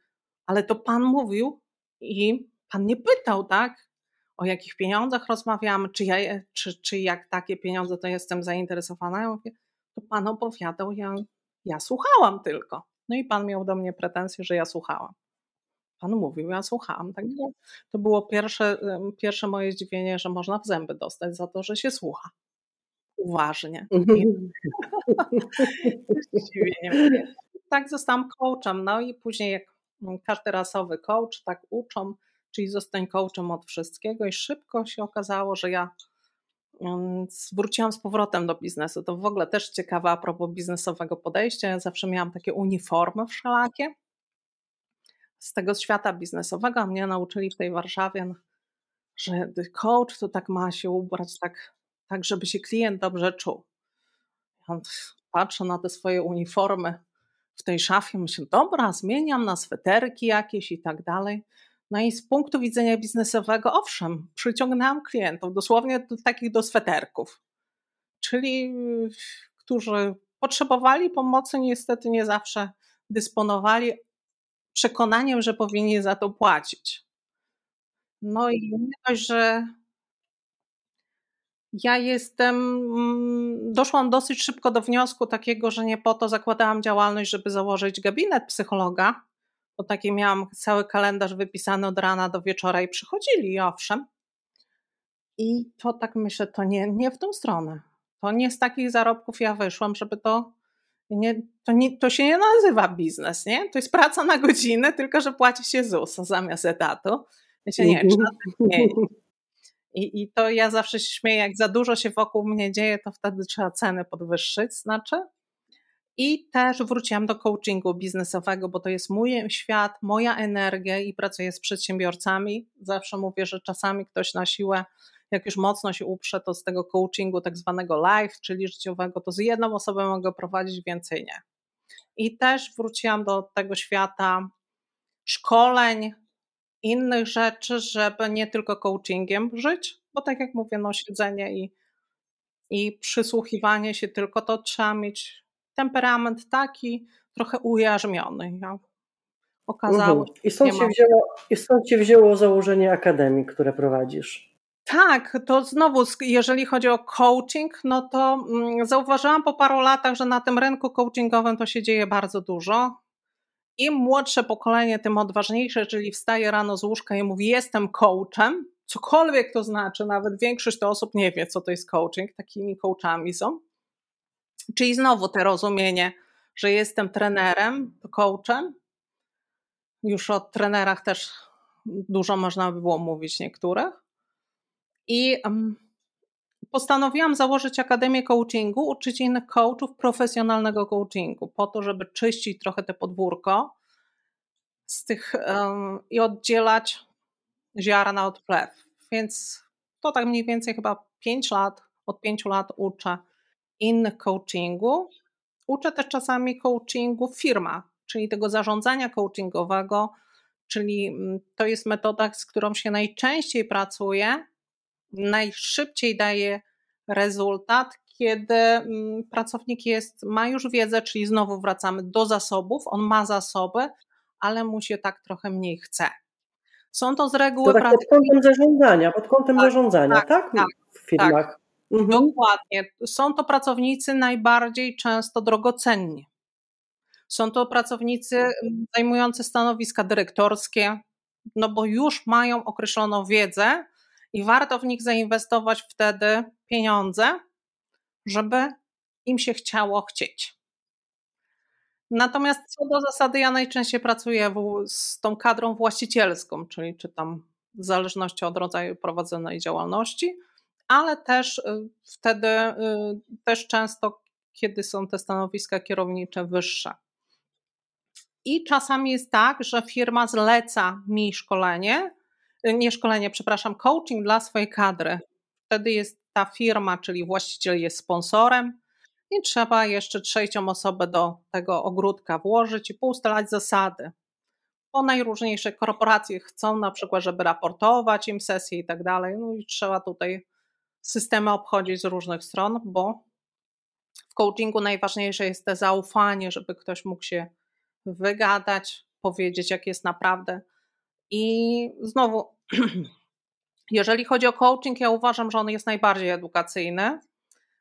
ale to pan mówił i pan nie pytał, tak? O jakich pieniądzach rozmawiamy, czy, ja, czy, czy jak takie pieniądze, to jestem zainteresowana. Ja mówię, to pan opowiadał, ja, ja słuchałam tylko. No i pan miał do mnie pretensje, że ja słuchałam. Pan mówił, ja słuchałam. Tak? To było pierwsze, pierwsze moje zdziwienie, że można w zęby dostać za to, że się słucha. Uważnie. Mhm. Zdziwienie. tak zostałam coachem. No i później jak każdy rasowy coach, tak uczą, czyli zostań coachem od wszystkiego i szybko się okazało, że ja wróciłam z powrotem do biznesu. To w ogóle też ciekawe a propos biznesowego podejścia. Ja zawsze miałam takie uniformy wszelakie z tego świata biznesowego, mnie nauczyli w tej Warszawie, że coach to tak ma się ubrać tak, tak żeby się klient dobrze czuł. Patrzę na te swoje uniformy w tej szafie, myślę, dobra, zmieniam na sweterki jakieś i tak dalej. No i z punktu widzenia biznesowego, owszem, przyciągnęłam klientów, dosłownie do, takich do sweterków, czyli którzy potrzebowali pomocy, niestety nie zawsze dysponowali przekonaniem, że powinni za to płacić. No i nie że ja jestem, mm, doszłam dosyć szybko do wniosku takiego, że nie po to zakładałam działalność, żeby założyć gabinet psychologa, bo taki miałam cały kalendarz wypisany od rana do wieczora i przychodzili, owszem. I to tak myślę, to nie, nie w tą stronę. To nie z takich zarobków ja wyszłam, żeby to nie, to, nie, to się nie nazywa biznes, nie? To jest praca na godzinę, tylko że płaci się ZUS zamiast etatu. Ja się nie, trzeba I, I to ja zawsze się śmieję, jak za dużo się wokół mnie dzieje, to wtedy trzeba ceny podwyższyć, znaczy. I też wróciłam do coachingu biznesowego, bo to jest mój świat, moja energia i pracuję z przedsiębiorcami. Zawsze mówię, że czasami ktoś na siłę, jak już mocno się uprze, to z tego coachingu tak zwanego live, czyli życiowego, to z jedną osobą mogę prowadzić, więcej nie. I też wróciłam do tego świata szkoleń, innych rzeczy, żeby nie tylko coachingiem żyć, bo tak jak mówię, no siedzenie i, i przysłuchiwanie się tylko, to trzeba mieć temperament taki trochę ujarzmiony. Ja okazało mhm. I, stąd się wzięło, I stąd się wzięło założenie akademii, które prowadzisz. Tak, to znowu, jeżeli chodzi o coaching, no to mm, zauważyłam po paru latach, że na tym rynku coachingowym to się dzieje bardzo dużo. Im młodsze pokolenie, tym odważniejsze, czyli wstaje rano z łóżka i mówi: Jestem coachem, cokolwiek to znaczy, nawet większość to osób nie wie, co to jest coaching, takimi coachami są. Czyli znowu te rozumienie, że jestem trenerem, coachem. Już o trenerach też dużo można by było mówić niektórych. I postanowiłam założyć Akademię Coachingu, uczyć innych coachów profesjonalnego coachingu, po to, żeby czyścić trochę te podwórko z tych um, i oddzielać ziarna od plew. Więc to tak mniej więcej chyba 5 lat, od 5 lat uczę innych coachingu. Uczę też czasami coachingu w firmach, czyli tego zarządzania coachingowego, czyli mm, to jest metoda, z którą się najczęściej pracuje, najszybciej daje rezultat, kiedy mm, pracownik jest, ma już wiedzę, czyli znowu wracamy do zasobów, on ma zasoby, ale mu się tak trochę mniej chce. Są to z reguły. To tak pod kątem zarządzania, pod kątem tak, zarządzania, tak? tak? tak w firmach. Tak. Mhm. Dokładnie. Są to pracownicy najbardziej często drogocenni. Są to pracownicy mm, zajmujący stanowiska dyrektorskie, no bo już mają określoną wiedzę i warto w nich zainwestować wtedy pieniądze, żeby im się chciało chcieć. Natomiast co do zasady, ja najczęściej pracuję z tą kadrą właścicielską, czyli czy tam w zależności od rodzaju prowadzonej działalności, ale też y, wtedy y, też często, kiedy są te stanowiska kierownicze wyższe. I czasami jest tak, że firma zleca mi szkolenie, y, nie szkolenie, przepraszam, coaching dla swojej kadry. Wtedy jest ta firma, czyli właściciel jest sponsorem, i trzeba jeszcze trzecią osobę do tego ogródka włożyć i poustalać zasady. Bo najróżniejsze korporacje chcą na przykład, żeby raportować im sesje i tak dalej, no i trzeba tutaj systemy obchodzić z różnych stron, bo w coachingu najważniejsze jest to zaufanie, żeby ktoś mógł się wygadać, powiedzieć, jak jest naprawdę. I znowu, jeżeli chodzi o coaching, ja uważam, że on jest najbardziej edukacyjny,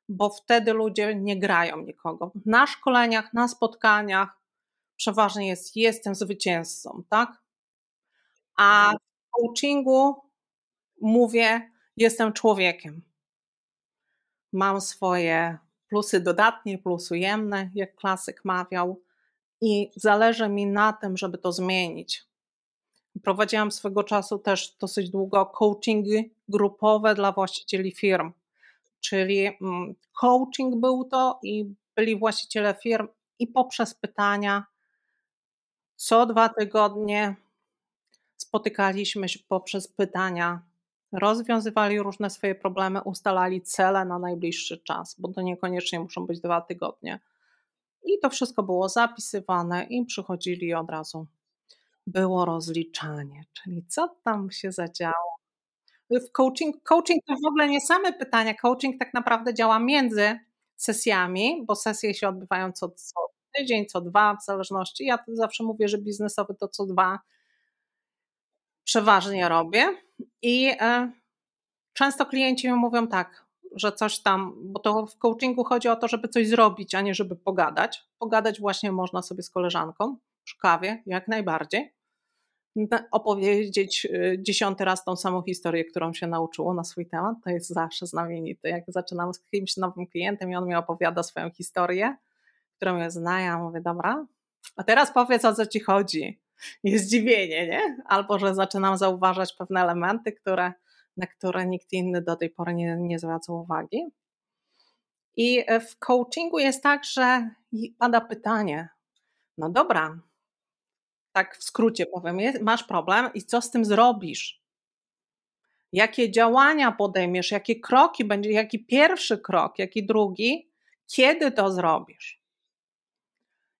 bo wtedy ludzie nie grają nikogo. Na szkoleniach, na spotkaniach przeważnie jest jestem zwycięzcą, tak? A w coachingu mówię jestem człowiekiem. Mam swoje plusy dodatnie, plusy ujemne, jak klasyk mawiał, i zależy mi na tym, żeby to zmienić. Prowadziłam swego czasu też dosyć długo coachingi grupowe dla właścicieli firm, czyli mm, coaching był to i byli właściciele firm i poprzez pytania co dwa tygodnie spotykaliśmy się poprzez pytania, rozwiązywali różne swoje problemy, ustalali cele na najbliższy czas, bo to niekoniecznie muszą być dwa tygodnie. I to wszystko było zapisywane i przychodzili od razu. Było rozliczanie, czyli co tam się zadziało. W coaching, coaching to w ogóle nie same pytania. Coaching tak naprawdę działa między sesjami, bo sesje się odbywają co, co tydzień, co dwa, w zależności. Ja zawsze mówię, że biznesowy to co dwa przeważnie robię. I e, często klienci mi mówią tak, że coś tam, bo to w coachingu chodzi o to, żeby coś zrobić, a nie żeby pogadać. Pogadać właśnie można sobie z koleżanką przy kawie, jak najbardziej. Opowiedzieć y, dziesiąty raz tą samą historię, którą się nauczyło na swój temat, to jest zawsze znamienite. Jak zaczynam z kimś nowym klientem i on mi opowiada swoją historię, którą ja zna, ja mówię, dobra, a teraz powiedz o co ci chodzi. Jest zdziwienie, nie? Albo, że zaczynam zauważać pewne elementy, które na które nikt inny do tej pory nie, nie zwracał uwagi. I e, w coachingu jest tak, że pada pytanie: No dobra, tak w skrócie powiem, masz problem i co z tym zrobisz? Jakie działania podejmiesz, jakie kroki będzie, jaki pierwszy krok, jaki drugi, kiedy to zrobisz?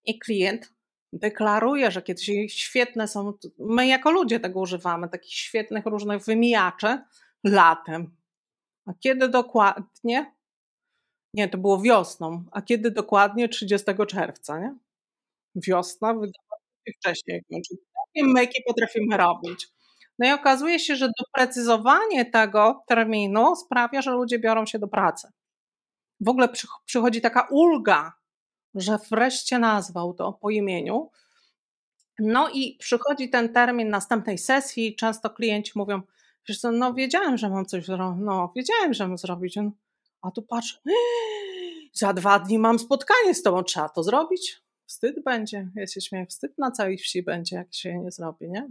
I klient deklaruje, że kiedyś świetne są, my jako ludzie tego używamy, takich świetnych różnych wymijaczy, latem. A kiedy dokładnie? Nie, to było wiosną. A kiedy dokładnie? 30 czerwca, nie? Wiosna, wcześniej. Takie myki potrafimy robić. No i okazuje się, że doprecyzowanie tego terminu sprawia, że ludzie biorą się do pracy. W ogóle przychodzi taka ulga, że wreszcie nazwał to po imieniu. No i przychodzi ten termin następnej sesji. Często klienci mówią: Wiesz co, no wiedziałem, że mam coś zrobić, no wiedziałem, że mam zrobić. A tu patrz, za dwa dni mam spotkanie z tobą, trzeba to zrobić? Wstyd będzie, ja się śmieję, wstyd na całej wsi będzie, jak się nie zrobi, nie?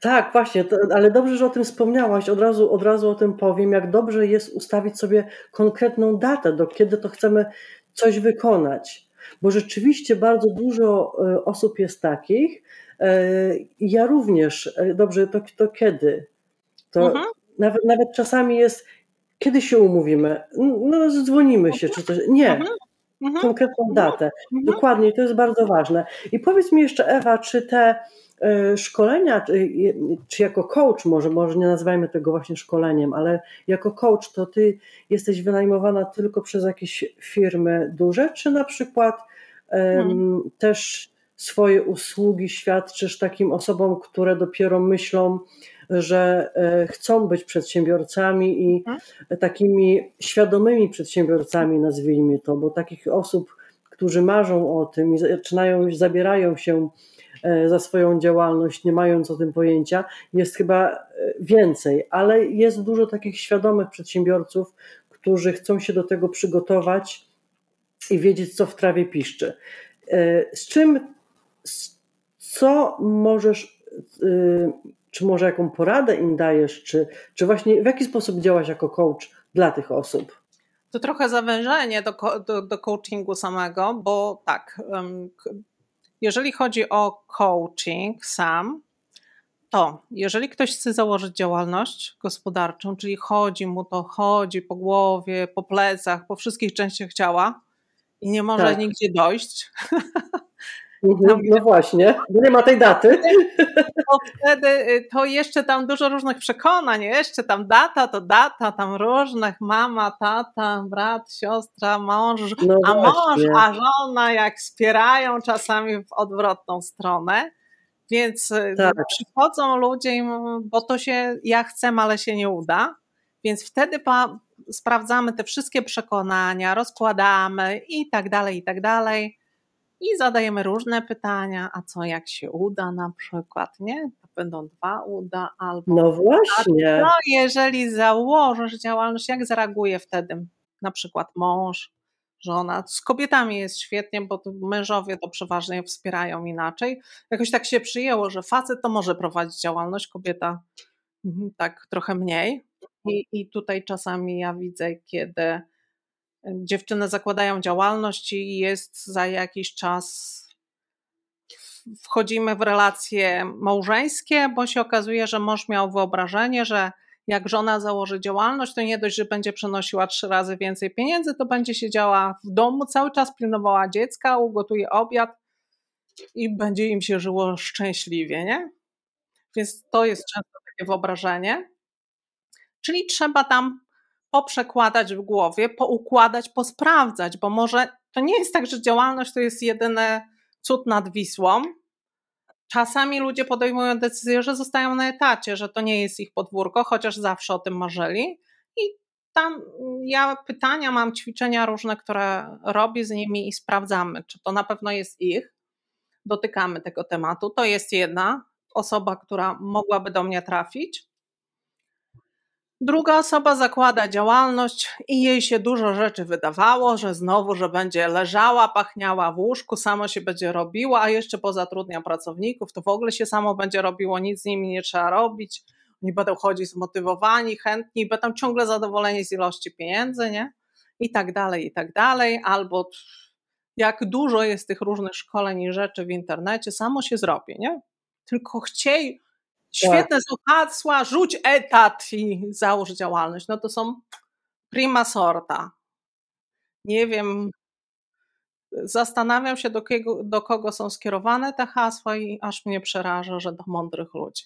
Tak, właśnie, to, ale dobrze, że o tym wspomniałaś. Od razu, od razu o tym powiem, jak dobrze jest ustawić sobie konkretną datę, do kiedy to chcemy coś wykonać. Bo rzeczywiście bardzo dużo e, osób jest takich, E, ja również, e, dobrze, to, to kiedy? To mhm. nawet, nawet czasami jest, kiedy się umówimy? No, dzwonimy się, czy coś. Nie. Mhm. Mhm. Konkretną mhm. datę. Mhm. Dokładnie, to jest bardzo ważne. I powiedz mi jeszcze, Ewa, czy te e, szkolenia, czy, czy jako coach, może, może nie nazywajmy tego właśnie szkoleniem, ale jako coach, to ty jesteś wynajmowana tylko przez jakieś firmy duże, czy na przykład um, też swoje usługi świadczysz takim osobom, które dopiero myślą, że e, chcą być przedsiębiorcami i mhm. takimi świadomymi przedsiębiorcami, nazwijmy to, bo takich osób, którzy marzą o tym i zaczynają, zabierają się e, za swoją działalność, nie mając o tym pojęcia, jest chyba e, więcej, ale jest dużo takich świadomych przedsiębiorców, którzy chcą się do tego przygotować i wiedzieć, co w trawie piszczy. Z czym co możesz, czy może jaką poradę im dajesz, czy, czy właśnie w jaki sposób działasz jako coach dla tych osób? To trochę zawężenie do, do, do coachingu samego, bo tak, jeżeli chodzi o coaching sam, to jeżeli ktoś chce założyć działalność gospodarczą, czyli chodzi mu to, chodzi po głowie, po plecach, po wszystkich częściach ciała i nie może Tak. nigdzie dojść, Mhm, No właśnie, nie ma tej daty. to wtedy y, to jeszcze tam dużo różnych przekonań, jeszcze tam data to data, tam różnych, mama, tata, brat, siostra, mąż, No a mąż, a żona jak wspierają czasami w odwrotną stronę. Więc y, Tak. przychodzą ludzie, bo to się ja chcę, ale się nie uda. Więc wtedy pa, sprawdzamy te wszystkie przekonania, rozkładamy i tak dalej, i tak dalej. I zadajemy różne pytania, a co jak się uda na przykład, nie? To będą dwa uda albo No właśnie. no, jeżeli założysz działalność, jak zareaguje wtedy na przykład mąż, żona? Z kobietami jest świetnie, bo mężowie to przeważnie wspierają inaczej. Jakoś tak się przyjęło, że facet to może prowadzić działalność, kobieta mhm, tak trochę mniej. I, I tutaj czasami ja widzę, kiedy dziewczyny zakładają działalność i jest za jakiś czas wchodzimy w relacje małżeńskie, bo się okazuje, że mąż miał wyobrażenie, że jak żona założy działalność, to nie dość, że będzie przenosiła trzy razy więcej pieniędzy, to będzie siedziała w domu, cały czas pilnowała dziecka, ugotuje obiad i będzie im się żyło szczęśliwie, nie? Więc to jest często takie wyobrażenie. Czyli trzeba tam poprzekładać w głowie, poukładać, posprawdzać, bo może to nie jest tak, że działalność to jest jedyny cud nad Wisłą. Czasami ludzie podejmują decyzję, że zostają na etacie, że to nie jest ich podwórko, chociaż zawsze o tym marzyli. I tam ja pytania mam, ćwiczenia różne, które robię z nimi i sprawdzamy, czy to na pewno jest ich. Dotykamy tego tematu. To jest jedna osoba, która mogłaby do mnie trafić. Druga osoba zakłada działalność i jej się dużo rzeczy wydawało, że znowu, że będzie leżała, pachniała w łóżku, samo się będzie robiła, a jeszcze pozatrudnia pracowników, to w ogóle się samo będzie robiło, nic z nimi nie trzeba robić. Oni będą chodzić zmotywowani, chętni, będą ciągle zadowoleni z ilości pieniędzy, nie? I tak dalej, i tak dalej. Albo jak dużo jest tych różnych szkoleń i rzeczy w internecie, samo się zrobi, nie? Tylko chciej Świetne są hasła, rzuć etat i załóż działalność. No to są prima sorta. Nie wiem, zastanawiam się, do kogo, do kogo są skierowane te hasła i aż mnie przeraża, że do mądrych ludzi.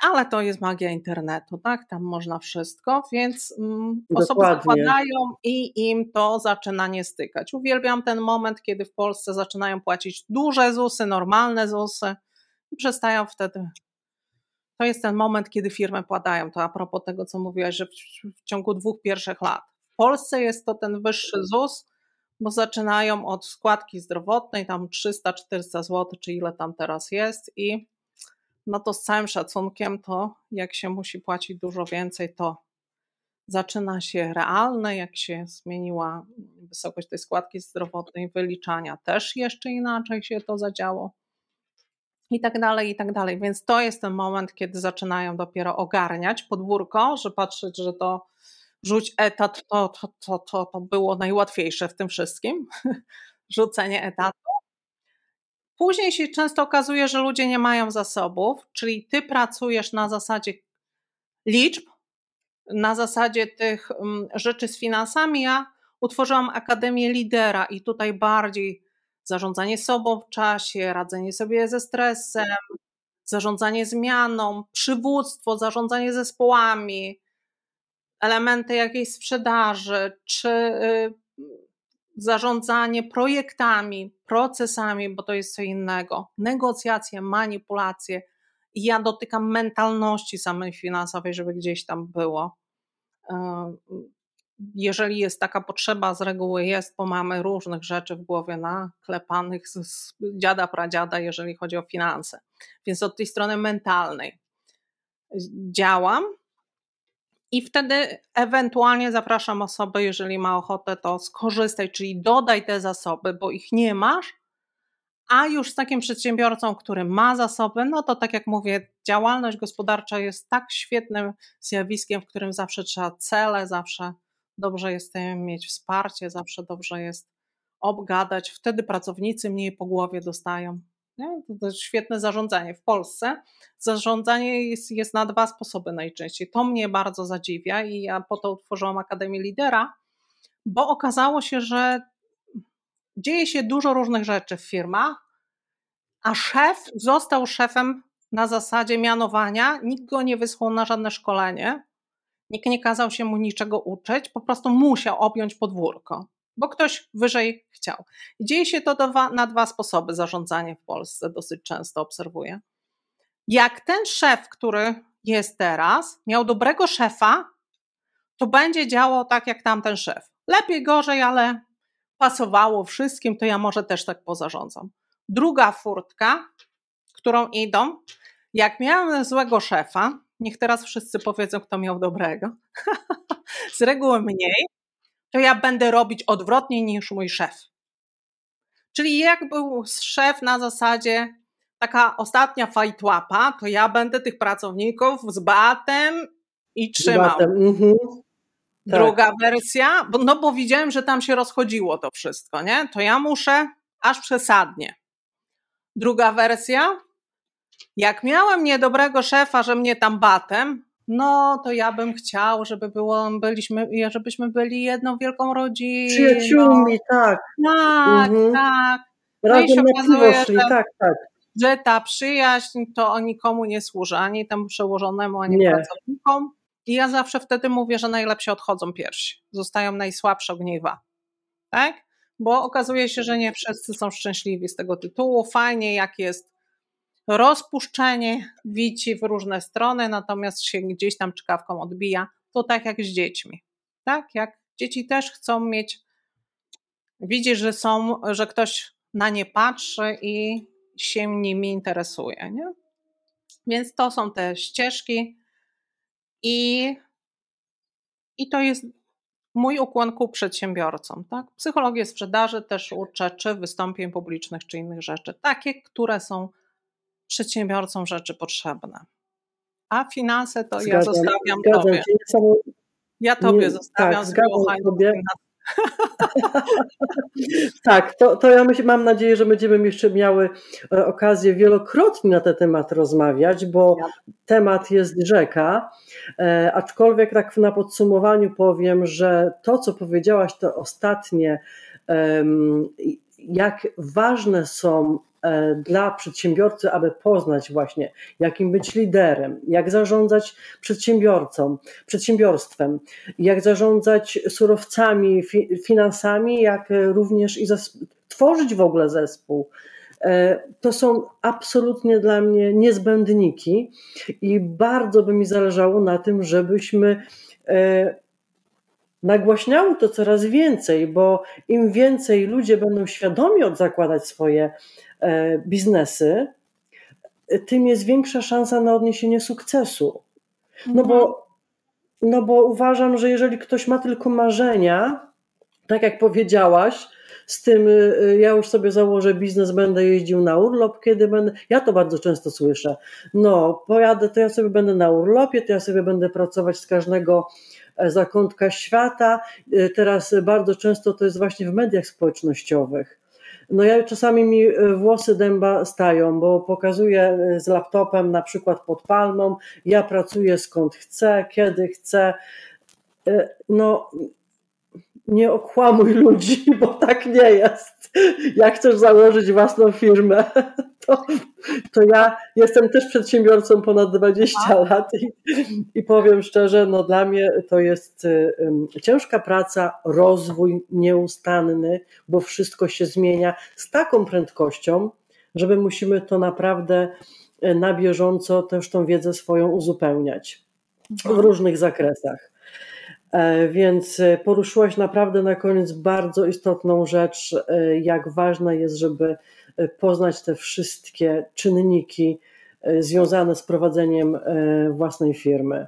Ale to jest magia internetu, tak? Tam można wszystko, więc mm, osoby zakładają i im to zaczyna nie stykać. Uwielbiam ten moment, kiedy w Polsce zaczynają płacić duże ZUSy, normalne ZUSy i przestają wtedy to jest ten moment, kiedy firmy płatają. To a propos tego, co mówiłaś, że w, w ciągu dwóch pierwszych lat. W Polsce jest to ten wyższy ZUS, bo zaczynają od składki zdrowotnej, tam 300-400 zł, czy ile tam teraz jest i no to z całym szacunkiem to jak się musi płacić dużo więcej, to zaczyna się realne, jak się zmieniła wysokość tej składki zdrowotnej, wyliczania też jeszcze inaczej się to zadziało i tak dalej, i tak dalej. Więc to jest ten moment, kiedy zaczynają dopiero ogarniać podwórko, że patrzeć, że to rzuć etat, to, to, to, to, to było najłatwiejsze w tym wszystkim, rzucenie etatu. Później się często okazuje, że ludzie nie mają zasobów, czyli ty pracujesz na zasadzie liczb, na zasadzie tych um, rzeczy z finansami. Ja utworzyłam Akademię Lidera i tutaj bardziej zarządzanie sobą w czasie, radzenie sobie ze stresem, zarządzanie zmianą, przywództwo, zarządzanie zespołami, elementy jakiejś sprzedaży, czy y, zarządzanie projektami, procesami, bo to jest co innego, negocjacje, manipulacje. Ja dotykam mentalności samej finansowej, żeby gdzieś tam było. Jeżeli jest taka potrzeba, z reguły jest, bo mamy różnych rzeczy w głowie naklepanych z, z dziada, pradziada, jeżeli chodzi o finanse. Więc od tej strony mentalnej działam i wtedy ewentualnie zapraszam osobę, jeżeli ma ochotę, to skorzystaj, czyli dodaj te zasoby, bo ich nie masz, a już z takim przedsiębiorcą, który ma zasoby, no to tak jak mówię, działalność gospodarcza jest tak świetnym zjawiskiem, w którym zawsze trzeba cele, zawsze dobrze jest mieć wsparcie, zawsze dobrze jest obgadać, wtedy pracownicy mniej po głowie dostają. Nie? To jest świetne zarządzanie. W Polsce zarządzanie jest, jest na dwa sposoby najczęściej. To mnie bardzo zadziwia i ja po to utworzyłam Akademię Lidera, bo okazało się, że dzieje się dużo różnych rzeczy w firmach, a szef został szefem na zasadzie mianowania, nikt go nie wysłał na żadne szkolenie, nikt nie kazał się mu niczego uczyć, po prostu musiał objąć podwórko, bo ktoś wyżej chciał. Dzieje się to dwa, na dwa sposoby zarządzanie w Polsce, dosyć często obserwuję. Jak ten szef, który jest teraz, miał dobrego szefa, to będzie działał tak jak tamten szef. Lepiej, gorzej, ale pasowało wszystkim, to ja może też tak pozarządzam. Druga furtka, którą idą, jak miałem złego szefa, niech teraz wszyscy powiedzą, kto miał dobrego, z reguły mniej, to ja będę robić odwrotnie niż mój szef. Czyli jak był szef na zasadzie taka ostatnia fajtłapa, to ja będę tych pracowników z batem i trzymał. Batem. Mhm. Tak. Druga wersja, bo, no bo widziałem, że tam się rozchodziło to wszystko, nie? To ja muszę aż przesadnie. Druga wersja, jak miałem niedobrego szefa, że mnie tam batem, no to ja bym chciał, żeby było, byliśmy, żebyśmy byli jedną wielką rodziną. Przyjaciółmi, tak. Tak, mhm. tak. Razem no i się okazuje, że, tak, tak. że ta przyjaźń to nikomu nie służy, ani temu przełożonemu, ani nie. pracownikom. I ja zawsze wtedy mówię, że najlepsi odchodzą pierwsi. Zostają najsłabsze ogniwa. Tak? Bo okazuje się, że nie wszyscy są szczęśliwi z tego tytułu. Fajnie, jak jest rozpuszczenie wici w różne strony, natomiast się gdzieś tam czkawką odbija. To tak jak z dziećmi. Tak? Jak dzieci też chcą mieć, widzi, że są, że ktoś na nie patrzy i się nimi interesuje. Nie? Więc to są te ścieżki i, i to jest mój ukłon ku przedsiębiorcom. Tak? Psychologię sprzedaży też uczę, czy wystąpień publicznych, czy innych rzeczy. Takie, które są przedsiębiorcom rzeczy potrzebne. A finanse to zgadzam, ja zostawiam zgadzam tobie. Ja tobie nie, zostawiam tak, z sobie. tak, to, to ja myśl, mam nadzieję, że będziemy jeszcze miały e, okazję wielokrotnie na ten temat rozmawiać, bo temat jest rzeka. E, aczkolwiek tak na podsumowaniu powiem, że to, co powiedziałaś, to ostatnie, jak ważne są dla przedsiębiorcy, aby poznać właśnie, jakim być liderem, jak zarządzać przedsiębiorcą, przedsiębiorstwem, jak zarządzać surowcami, finansami, jak również i tworzyć w ogóle zespół. E, to są absolutnie dla mnie niezbędniki i bardzo by mi zależało na tym, żebyśmy nagłaśniały to coraz więcej, bo im więcej ludzie będą świadomi zakładać swoje E, biznesy, tym jest większa szansa na odniesienie sukcesu. No bo, mhm. no bo uważam, że jeżeli ktoś ma tylko marzenia, tak jak powiedziałaś, z tym y, ja już sobie założę biznes, będę jeździł na urlop, kiedy będę. Ja to bardzo często słyszę. No, pojadę, to ja sobie będę na urlopie, to ja sobie będę pracować z każdego zakątka świata. E, teraz bardzo często to jest właśnie w mediach społecznościowych no ja czasami mi e, włosy dęba stają, bo pokazuję e, z laptopem na przykład pod palmą, ja pracuję skąd chcę, kiedy chcę. E, no nie okłamuj ludzi, bo tak nie jest. Jak chcesz założyć własną firmę, to, to ja jestem też przedsiębiorcą ponad 20 lat i, i powiem szczerze, no dla mnie to jest um, ciężka praca, rozwój nieustanny, bo wszystko się zmienia z taką prędkością, że my musimy to naprawdę e, na bieżąco też tą wiedzę swoją uzupełniać w różnych zakresach. E, więc e, poruszyłaś naprawdę na koniec bardzo istotną rzecz, jak ważne jest, żeby poznać te wszystkie czynniki związane z prowadzeniem własnej firmy.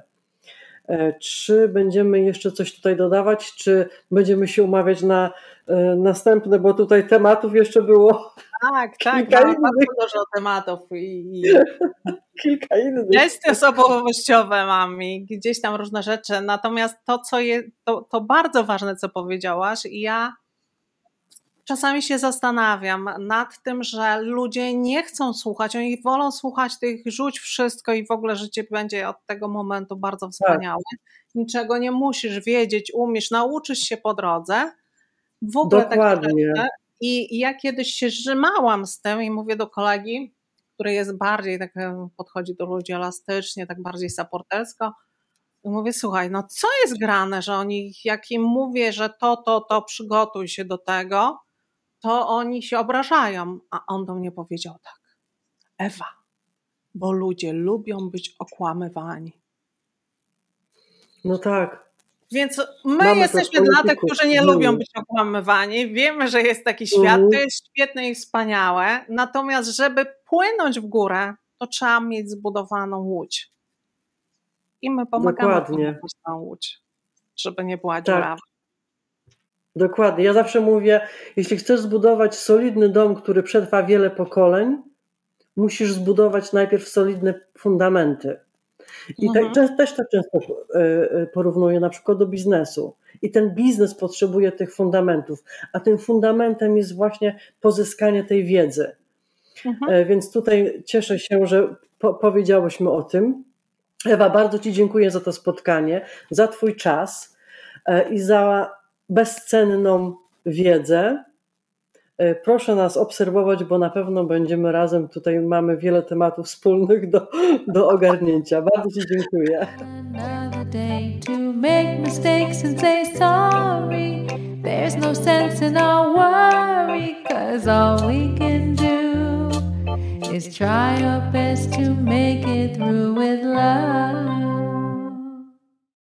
Czy będziemy jeszcze coś tutaj dodawać, czy będziemy się umawiać na następne, bo tutaj tematów jeszcze było tak, tak, Kilka mam bardzo dużo tematów i, i kilka innych. Gesty osobowościowe mam i gdzieś tam różne rzeczy, natomiast to, co jest, to, to bardzo ważne, co powiedziałaś i ja czasami się zastanawiam nad tym, że ludzie nie chcą słuchać, oni wolą słuchać tych rzuć wszystko i w ogóle życie będzie od tego momentu bardzo Tak. wspaniałe. Niczego nie musisz wiedzieć, umiesz, nauczysz się po drodze. W ogóle takie Dokładnie. rzeczy. I ja kiedyś się rzymałam z tym i mówię do kolegi, który jest bardziej tak, podchodzi do ludzi elastycznie, tak bardziej supportersko. I mówię, słuchaj, no co jest grane, że oni, jak im mówię, że to, to, to, przygotuj się do tego, to oni się obrażają. A on do mnie powiedział tak, Ewa, bo ludzie lubią być okłamywani. No tak. Więc my Mamy jesteśmy dla tych, którzy nie lubią być okłamywani. Wiemy, że jest taki świat, Mhm. to jest świetne i wspaniałe. Natomiast, żeby płynąć w górę, to trzeba mieć zbudowaną łódź. I my pomagamy Dokładnie. budować tą łódź, żeby nie była Tak. dziurawa. Dokładnie. Ja zawsze mówię, jeśli chcesz zbudować solidny dom, który przetrwa wiele pokoleń, musisz zbudować najpierw solidne fundamenty. I Mhm. te, też tak często e, e, porównuję na przykład do biznesu. I ten biznes potrzebuje tych fundamentów, a tym fundamentem jest właśnie pozyskanie tej wiedzy. Mhm. E, Więc tutaj cieszę się, że po, powiedziałyśmy o tym. Ewa, bardzo Ci dziękuję za to spotkanie, za Twój czas i za bezcenną wiedzę. E, Proszę nas obserwować, bo na pewno będziemy razem. Tutaj mamy wiele tematów wspólnych do, do ogarnięcia. Bardzo Ci dziękuję. There's no sense in our worry, cause all we can do is try our best to make it through with love.